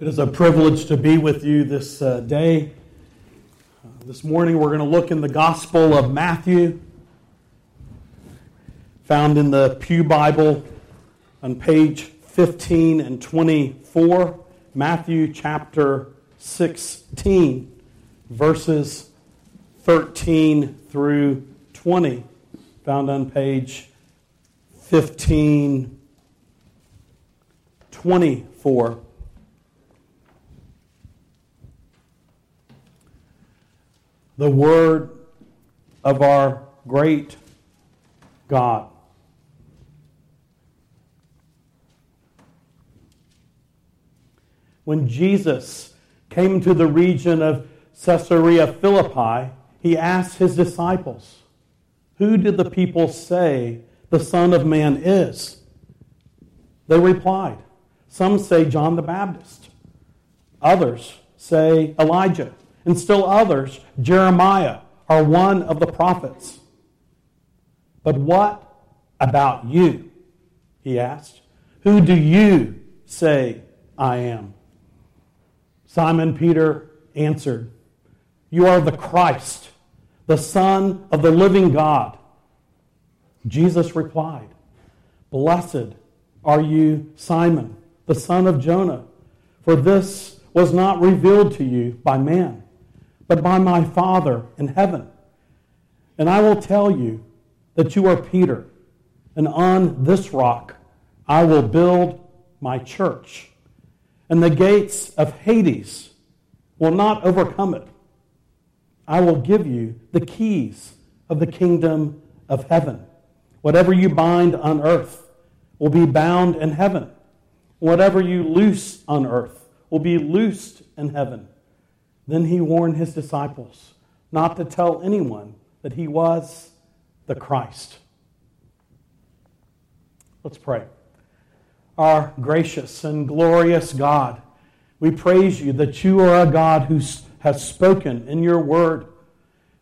It is a privilege to be with you this uh, day. Uh, this morning we're going to look in the Gospel of Matthew, found in the Pew Bible on page 15 and 24. Matthew chapter 16, verses 13 through 20, found on page 15, the word of our great God. When Jesus came to the region of Caesarea Philippi, he asked his disciples, Who did the people say the Son of Man is? They replied, Some say John the Baptist, others say Elijah and still others, Jeremiah, are one of the prophets. But what about you? He asked. Who do you say I am? Simon Peter answered, You are the Christ, the Son of the living God. Jesus replied, Blessed are you, Simon, the son of Jonah, for this was not revealed to you by man but by my Father in heaven. And I will tell you that you are Peter, and on this rock I will build my church, and the gates of Hades will not overcome it. I will give you the keys of the kingdom of heaven. Whatever you bind on earth will be bound in heaven. Whatever you loose on earth will be loosed in heaven. Then he warned his disciples not to tell anyone that he was the Christ. Let's pray. Our gracious and glorious God, we praise you that you are a God who has spoken in your word.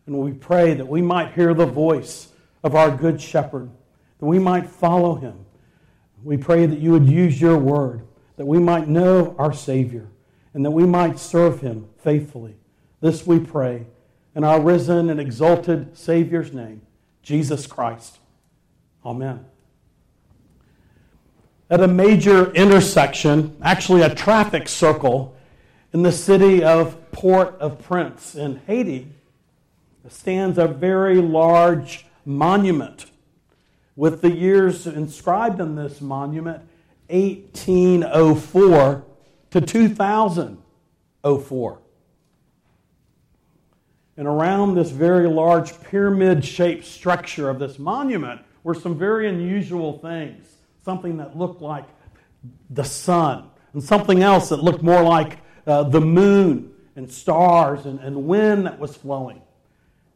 And we pray that we might hear the voice of our good shepherd, that we might follow him. We pray that you would use your word, that we might know our Savior and that we might serve him faithfully. This we pray in our risen and exalted Savior's name, Jesus Christ. Amen. At a major intersection, actually a traffic circle, in the city of Port au Prince in Haiti, stands a very large monument with the years inscribed on this monument 1804 to 2004. And around this very large pyramid shaped structure of this monument were some very unusual things. Something that looked like the sun, and something else that looked more like uh, the moon and stars and, and wind that was flowing.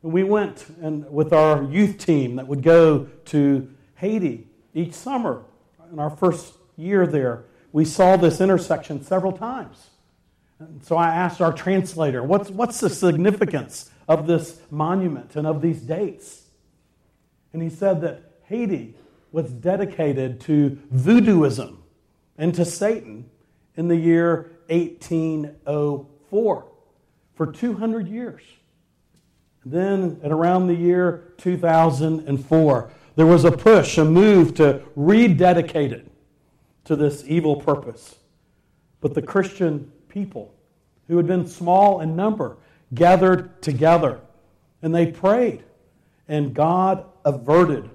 And we went and with our youth team that would go to Haiti each summer in our first year there we saw this intersection several times. And so I asked our translator, what's, what's the significance of this monument and of these dates? And he said that Haiti was dedicated to voodooism and to Satan in the year 1804 for 200 years. Then, at around the year 2004, there was a push, a move to rededicate it to this evil purpose. But the Christian people, who had been small in number, gathered together and they prayed. And God averted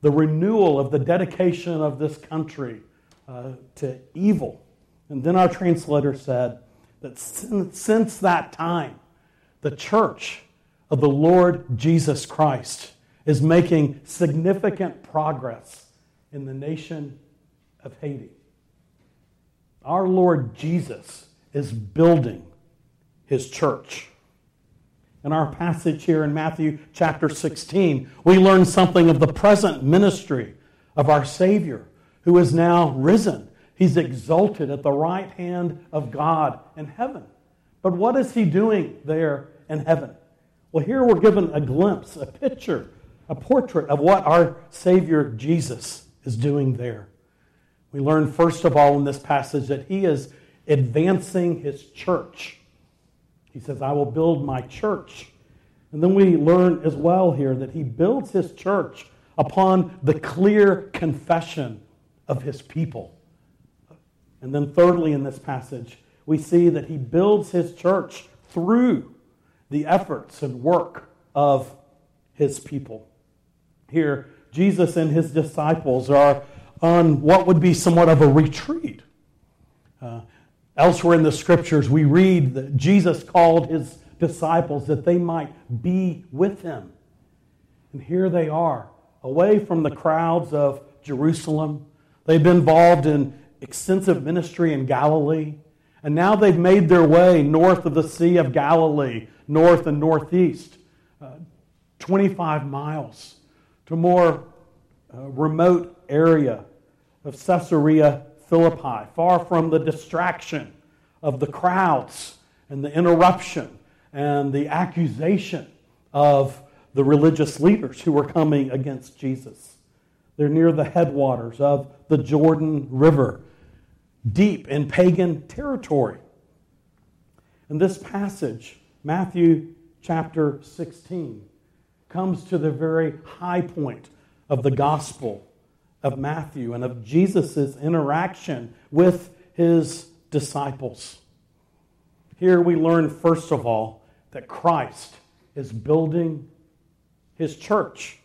the renewal of the dedication of this country uh, to evil. And then our translator said that since, since that time, the church of the Lord Jesus Christ is making significant progress in the nation of Haiti. Our Lord Jesus is building his church. In our passage here in Matthew chapter 16, we learn something of the present ministry of our Savior, who is now risen. He's exalted at the right hand of God in heaven. But what is he doing there in heaven? Well, here we're given a glimpse, a picture, a portrait of what our Savior Jesus is doing there. We learn, first of all, in this passage that he is advancing his church. He says, I will build my church. And then we learn as well here that he builds his church upon the clear confession of his people. And then, thirdly, in this passage, we see that he builds his church through the efforts and work of his people. Here, Jesus and his disciples are on what would be somewhat of a retreat. Uh, elsewhere in the scriptures, we read that Jesus called his disciples that they might be with him. And here they are, away from the crowds of Jerusalem. They've been involved in extensive ministry in Galilee. And now they've made their way north of the Sea of Galilee, north and northeast, uh, 25 miles to a more uh, remote area of Caesarea Philippi, far from the distraction of the crowds and the interruption and the accusation of the religious leaders who were coming against Jesus. They're near the headwaters of the Jordan River, deep in pagan territory. In this passage, Matthew chapter 16 comes to the very high point of the gospel of Matthew and of Jesus' interaction with his disciples. Here we learn, first of all, that Christ is building his church.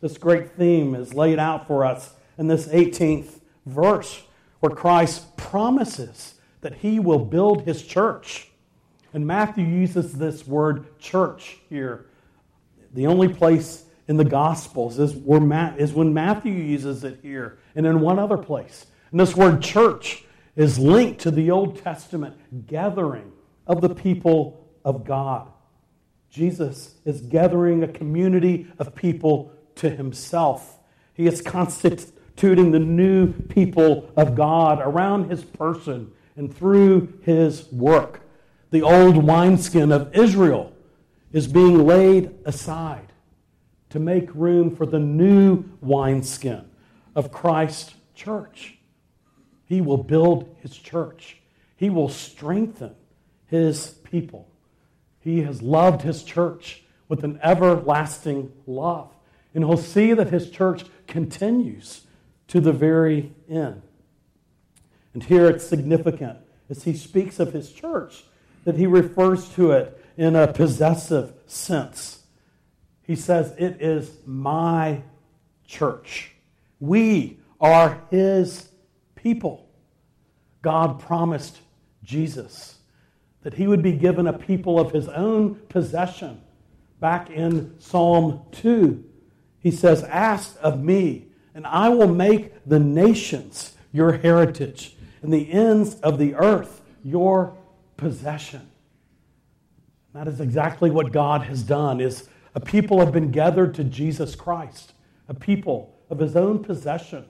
This great theme is laid out for us in this 18th verse, where Christ promises that he will build his church. And Matthew uses this word church here. The only place in the Gospels is, where is when Matthew uses it here and in one other place. And this word church is linked to the Old Testament gathering of the people of God. Jesus is gathering a community of people to himself. He is constituting the new people of God around his person and through his work. The old wineskin of Israel is being laid aside to make room for the new wineskin of Christ's church. He will build his church, he will strengthen his people. He has loved his church with an everlasting love. And he'll see that his church continues to the very end. And here it's significant as he speaks of his church that he refers to it in a possessive sense. He says, It is my church. We are his people. God promised Jesus that he would be given a people of his own possession. Back in Psalm 2, he says, Ask of me, and I will make the nations your heritage, and the ends of the earth your possession. That is exactly what God has done is a people have been gathered to Jesus Christ, a people of his own possession.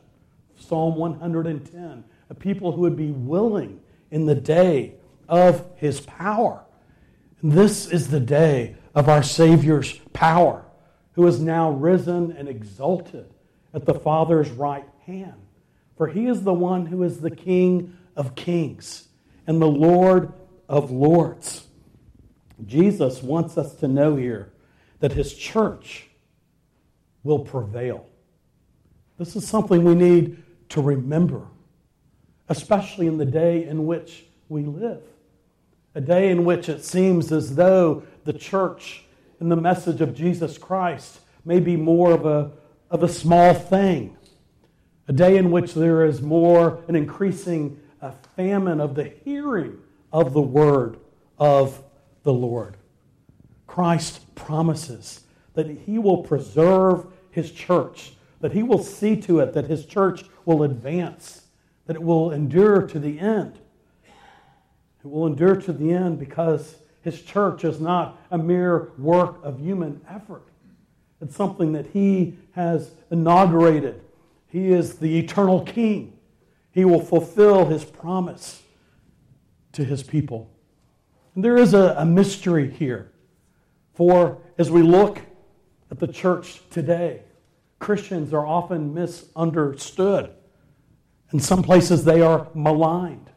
Psalm 110, a people who would be willing in the day of his power. And this is the day of our Savior's power, who is now risen and exalted at the Father's right hand. For he is the one who is the King of kings and the Lord of lords. Jesus wants us to know here that his church will prevail. This is something we need to remember, especially in the day in which we live a day in which it seems as though the church and the message of Jesus Christ may be more of a, of a small thing, a day in which there is more an increasing uh, famine of the hearing of the word of the Lord. Christ promises that he will preserve his church, that he will see to it that his church will advance, that it will endure to the end. It will endure to the end because his church is not a mere work of human effort. It's something that he has inaugurated. He is the eternal king. He will fulfill his promise to his people. And there is a, a mystery here. For as we look at the church today, Christians are often misunderstood. In some places, they are maligned.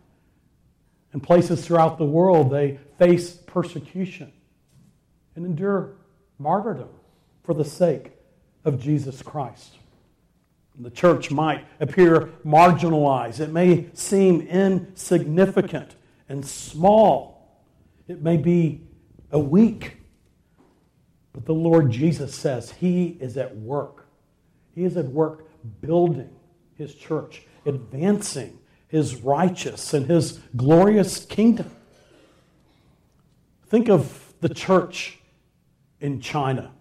In places throughout the world, they face persecution and endure martyrdom for the sake of Jesus Christ. The church might appear marginalized. It may seem insignificant and small. It may be a weak. But the Lord Jesus says He is at work. He is at work building His church, advancing His righteous and His glorious kingdom. Think of the church in China.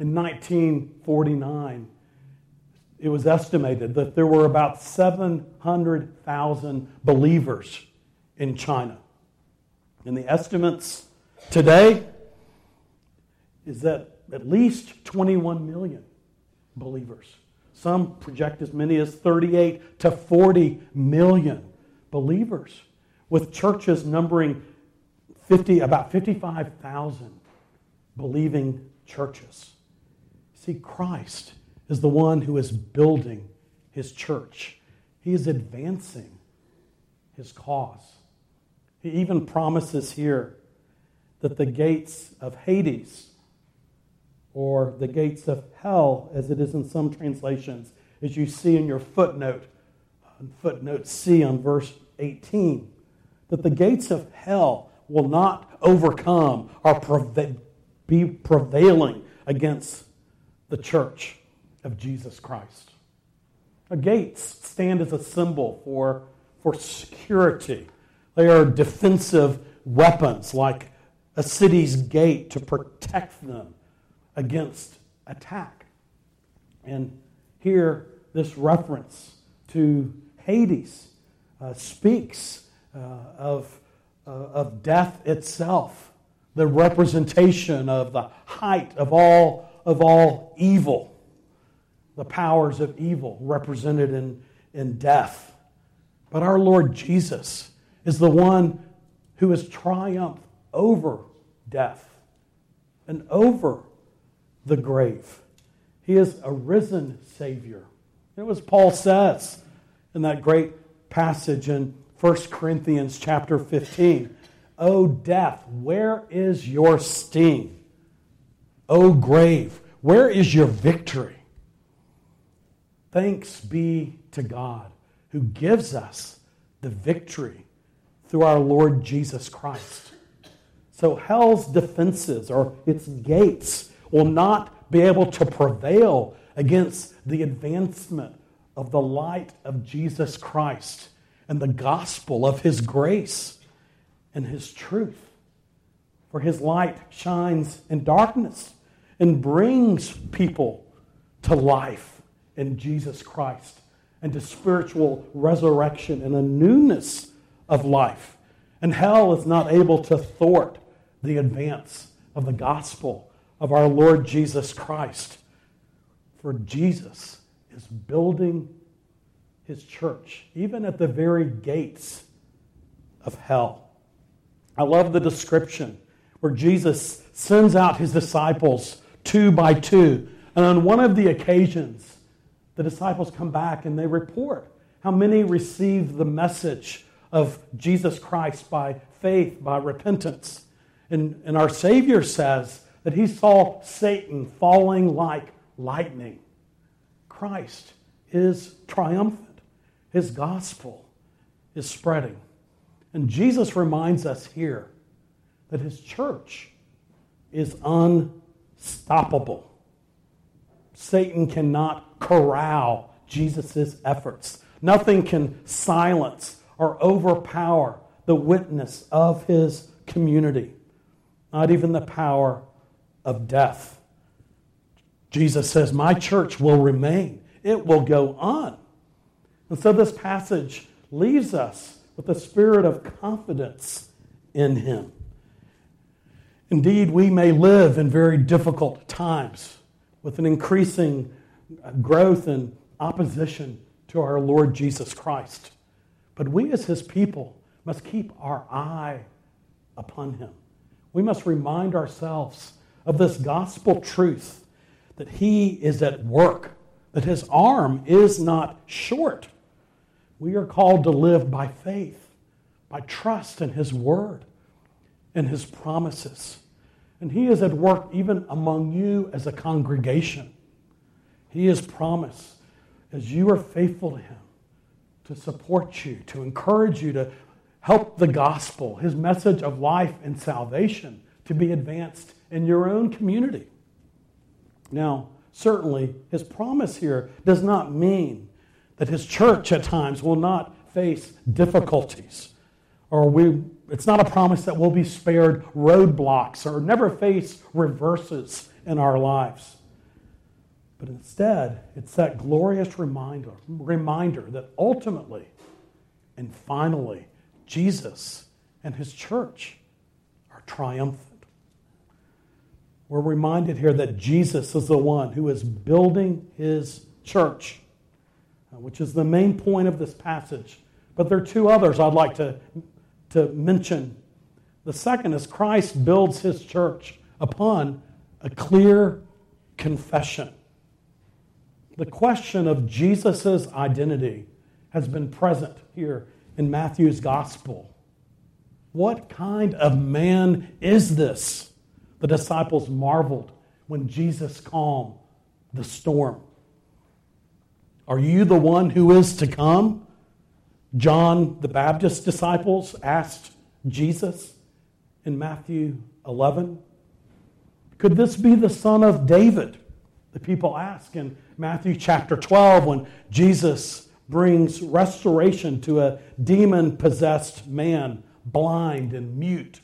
In 1949, it was estimated that there were about 700,000 believers in China. And the estimates today is that at least 21 million believers. Some project as many as 38 to 40 million believers, with churches numbering 50, about 55,000 believing churches. See, Christ is the one who is building his church, he is advancing his cause. He even promises here that the gates of Hades, or the gates of hell, as it is in some translations, as you see in your footnote, footnote C on verse 18, that the gates of hell will not overcome or be prevailing against the church of Jesus Christ. Now, gates stand as a symbol for, for security. They are defensive weapons, like a city's gate to protect them against attack. And here, this reference to Hades uh, speaks uh, of, uh, of death itself, the representation of the height of all, of all evil the powers of evil represented in, in death. But our Lord Jesus is the one who has triumphed over death and over the grave. He is a risen Savior. It was Paul says in that great passage in 1 Corinthians chapter 15. O death, where is your sting? O grave, where is your victory? Thanks be to God who gives us the victory through our Lord Jesus Christ. So hell's defenses or its gates will not be able to prevail against the advancement of the light of Jesus Christ and the gospel of his grace and his truth. For his light shines in darkness and brings people to life in Jesus Christ and to spiritual resurrection and a newness of life. And hell is not able to thwart the advance of the gospel of our Lord Jesus Christ. For Jesus is building his church, even at the very gates of hell. I love the description where Jesus sends out his disciples two by two. And on one of the occasions, the disciples come back and they report how many received the message of Jesus Christ by faith, by repentance. And, and our Savior says that he saw Satan falling like lightning. Christ is triumphant, his gospel is spreading. And Jesus reminds us here that his church is unstoppable. Satan cannot corral Jesus' efforts. Nothing can silence or overpower the witness of his community, not even the power of death. Jesus says, My church will remain, it will go on. And so this passage leaves us with a spirit of confidence in him. Indeed, we may live in very difficult times with an increasing growth and opposition to our Lord Jesus Christ. But we, as his people, must keep our eye upon him. We must remind ourselves of this gospel truth that he is at work, that his arm is not short. We are called to live by faith, by trust in His Word and His promises. And He is at work even among you as a congregation. He has promised, as you are faithful to Him, to support you, to encourage you, to help the gospel, His message of life and salvation, to be advanced in your own community. Now, certainly, His promise here does not mean that His church at times will not face difficulties or we it's not a promise that we'll be spared roadblocks or never face reverses in our lives. But instead, it's that glorious reminder, reminder that ultimately and finally, Jesus and his church are triumphant. We're reminded here that Jesus is the one who is building his church, uh, which is the main point of this passage. But there are two others I'd like to to mention. The second is Christ builds his church upon a clear confession. The question of Jesus' identity has been present here in Matthew's gospel. What kind of man is this? The disciples marveled when Jesus calmed the storm. Are you the one who is to come? John the Baptist disciples asked Jesus in Matthew 11, Could this be the son of David? The people ask in Matthew chapter 12 when Jesus brings restoration to a demon possessed man, blind and mute.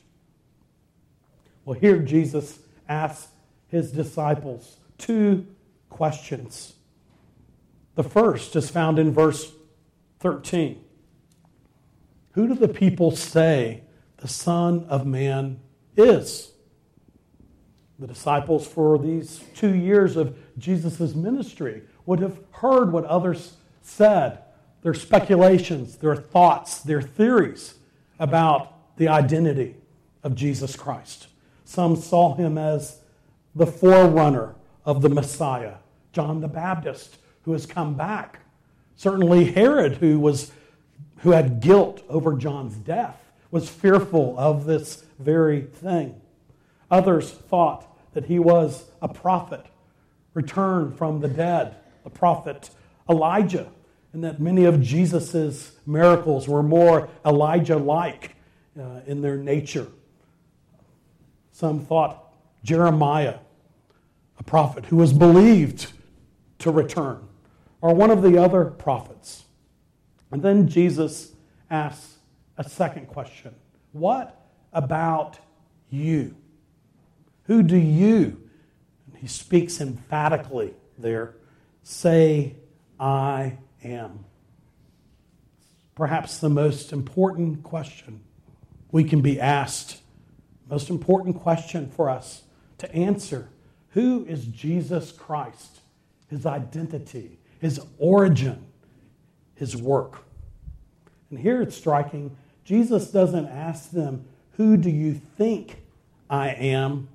Well, here Jesus asks his disciples two questions. The first is found in verse 13. Who do the people say the Son of Man is? The disciples, for these two years of Jesus' ministry, would have heard what others said, their speculations, their thoughts, their theories about the identity of Jesus Christ. Some saw him as the forerunner of the Messiah, John the Baptist, who has come back. Certainly, Herod, who was who had guilt over John's death, was fearful of this very thing. Others thought that he was a prophet returned from the dead, the prophet Elijah, and that many of Jesus' miracles were more Elijah like uh, in their nature. Some thought Jeremiah, a prophet who was believed to return, or one of the other prophets. And then Jesus asks a second question What about you? Who do you, he speaks emphatically there, say, I am? Perhaps the most important question we can be asked, most important question for us to answer. Who is Jesus Christ? His identity, his origin, his work. And here it's striking. Jesus doesn't ask them, Who do you think I am?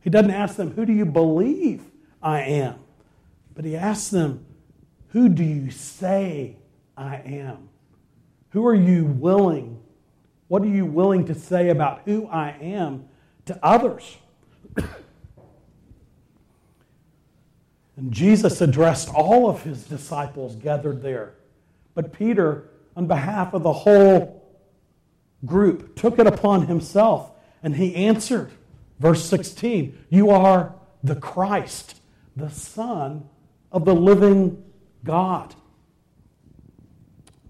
He doesn't ask them, Who do you believe I am? But he asks them, Who do you say I am? Who are you willing? What are you willing to say about who I am to others? and Jesus addressed all of his disciples gathered there. But Peter, on behalf of the whole group, took it upon himself and he answered. Verse 16 You are the Christ, the Son of the living God.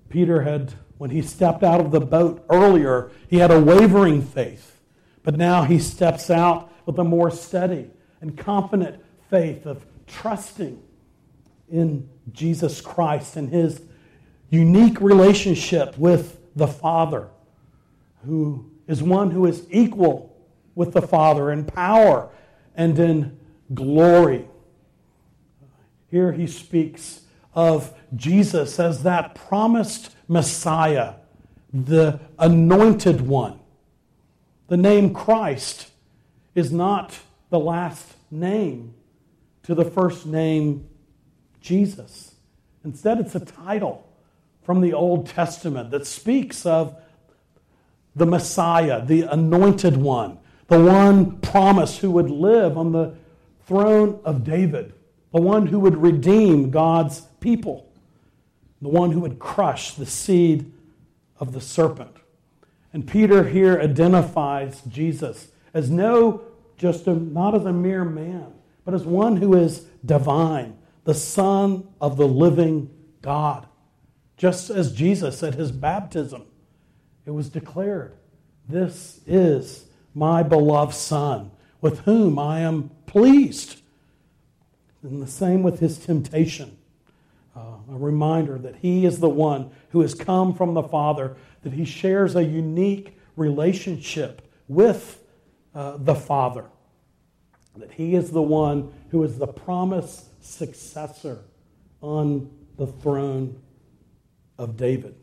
Peter had, when he stepped out of the boat earlier, he had a wavering faith. But now he steps out with a more steady and confident faith of trusting in Jesus Christ and his unique relationship with the Father, who is one who is equal with the Father in power and in glory. Here he speaks of Jesus as that promised Messiah, the anointed one. The name Christ is not the last name to the first name Jesus. Instead, it's a title from the Old Testament that speaks of the Messiah, the anointed one, the one promised who would live on the throne of David, the one who would redeem God's people, the one who would crush the seed of the serpent. And Peter here identifies Jesus as no, just a, not as a mere man, but as one who is divine, the Son of the living God. Just as Jesus at his baptism, it was declared, This is my beloved Son, with whom I am pleased. And the same with his temptation. Uh, a reminder that he is the one who has come from the Father, that he shares a unique relationship with uh, the Father, that he is the one who is the promised successor on the throne of David.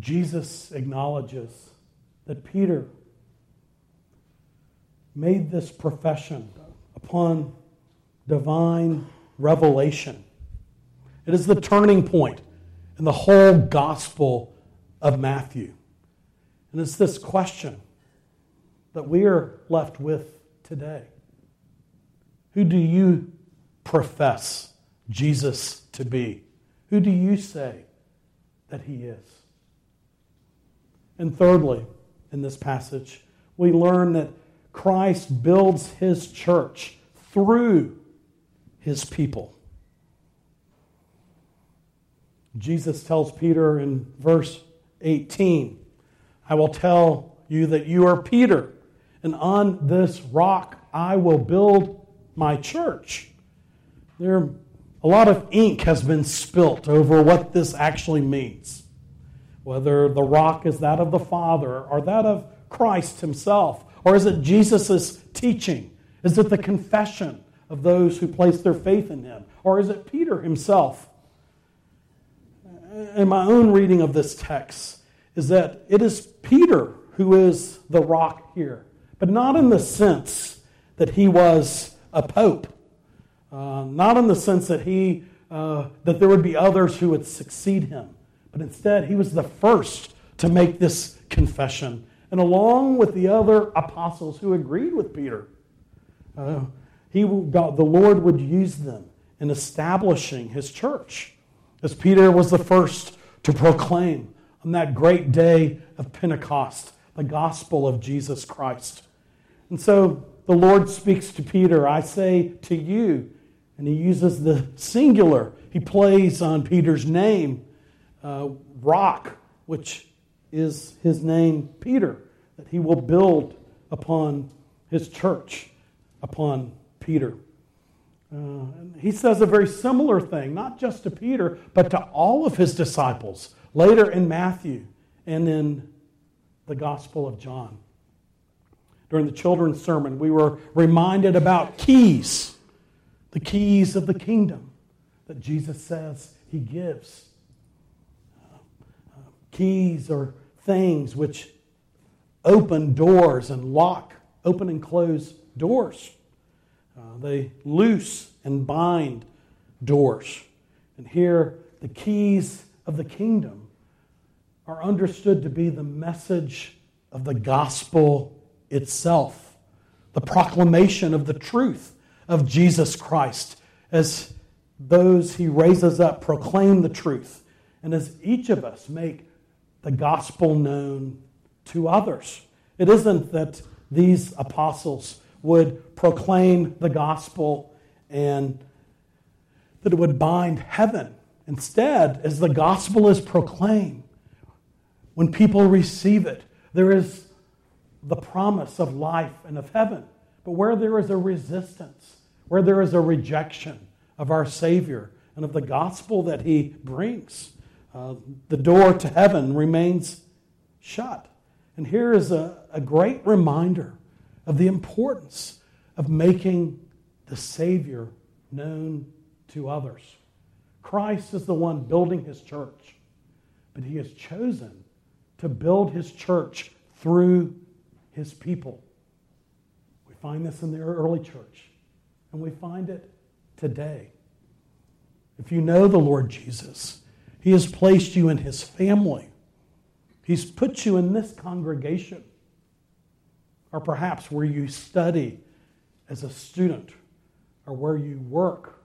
Jesus acknowledges that Peter made this profession upon divine revelation. It is the turning point in the whole gospel of Matthew. And it's this question that we are left with today Who do you profess Jesus to be? Who do you say that he is? And thirdly, in this passage, we learn that Christ builds his church through his people. Jesus tells Peter in verse 18, I will tell you that you are Peter, and on this rock I will build my church. There, a lot of ink has been spilt over what this actually means. Whether the rock is that of the Father or that of Christ himself, or is it Jesus' teaching? Is it the confession of those who place their faith in him? Or is it Peter himself? In my own reading of this text, is that it is Peter who is the rock here, but not in the sense that he was a pope, uh, not in the sense that he uh, that there would be others who would succeed him, but instead he was the first to make this confession and along with the other apostles who agreed with Peter, uh, he, the Lord would use them in establishing his church. As Peter was the first to proclaim on that great day of Pentecost the gospel of Jesus Christ. And so the Lord speaks to Peter, I say to you, and he uses the singular. He plays on Peter's name, uh, rock, which is his name Peter, that he will build upon his church, upon Peter. Uh, he says a very similar thing, not just to Peter, but to all of his disciples later in Matthew and in the Gospel of John. During the children's sermon, we were reminded about keys, the keys of the kingdom that Jesus says he gives. Uh, keys are things which open doors and lock, open and close doors. Uh, they loose and bind doors. And here, the keys of the kingdom are understood to be the message of the gospel itself, the proclamation of the truth of Jesus Christ as those he raises up proclaim the truth, and as each of us make the gospel known to others. It isn't that these apostles would proclaim the gospel and that it would bind heaven. Instead, as the gospel is proclaimed, when people receive it, there is the promise of life and of heaven. But where there is a resistance, where there is a rejection of our Savior and of the gospel that He brings, uh, the door to heaven remains shut. And here is a, a great reminder of the importance of making the Savior known to others. Christ is the one building his church, but he has chosen to build his church through his people. We find this in the early church, and we find it today. If you know the Lord Jesus, He has placed you in His family. He's put you in this congregation, or perhaps where you study as a student, or where you work,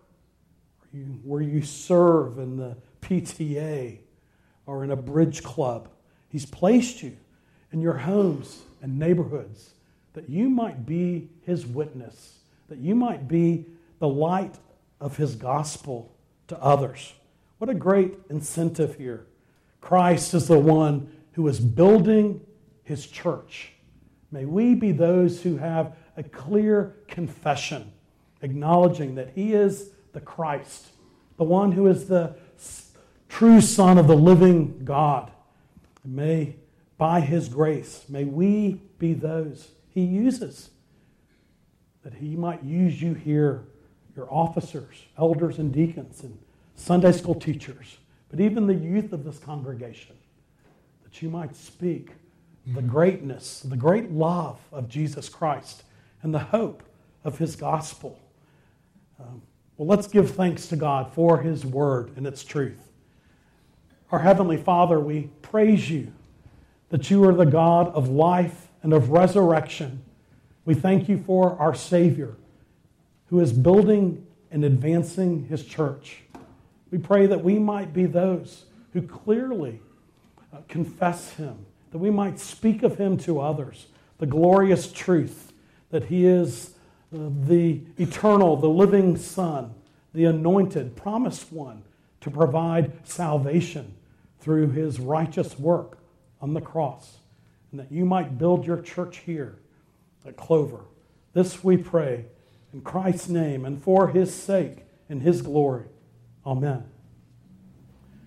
or you, where you serve in the PTA or in a bridge club. He's placed you in your homes and neighborhoods that you might be His witness, that you might be the light of His gospel to others. What a great incentive here. Christ is the one who is building his church. May we be those who have a clear confession, acknowledging that he is the Christ, the one who is the true Son of the living God. And may, by his grace, may we be those he uses, that he might use you here, your officers, elders, and deacons, and Sunday school teachers, but even the youth of this congregation, that you might speak the greatness, the great love of Jesus Christ, and the hope of his gospel. Um, well, let's give thanks to God for his word and its truth. Our Heavenly Father, we praise you that you are the God of life and of resurrection. We thank you for our Savior who is building and advancing his church. We pray that we might be those who clearly uh, confess him, that we might speak of him to others, the glorious truth that he is uh, the eternal, the living Son, the anointed, promised one to provide salvation through his righteous work on the cross, and that you might build your church here at Clover. This we pray in Christ's name and for his sake and his glory. Amen.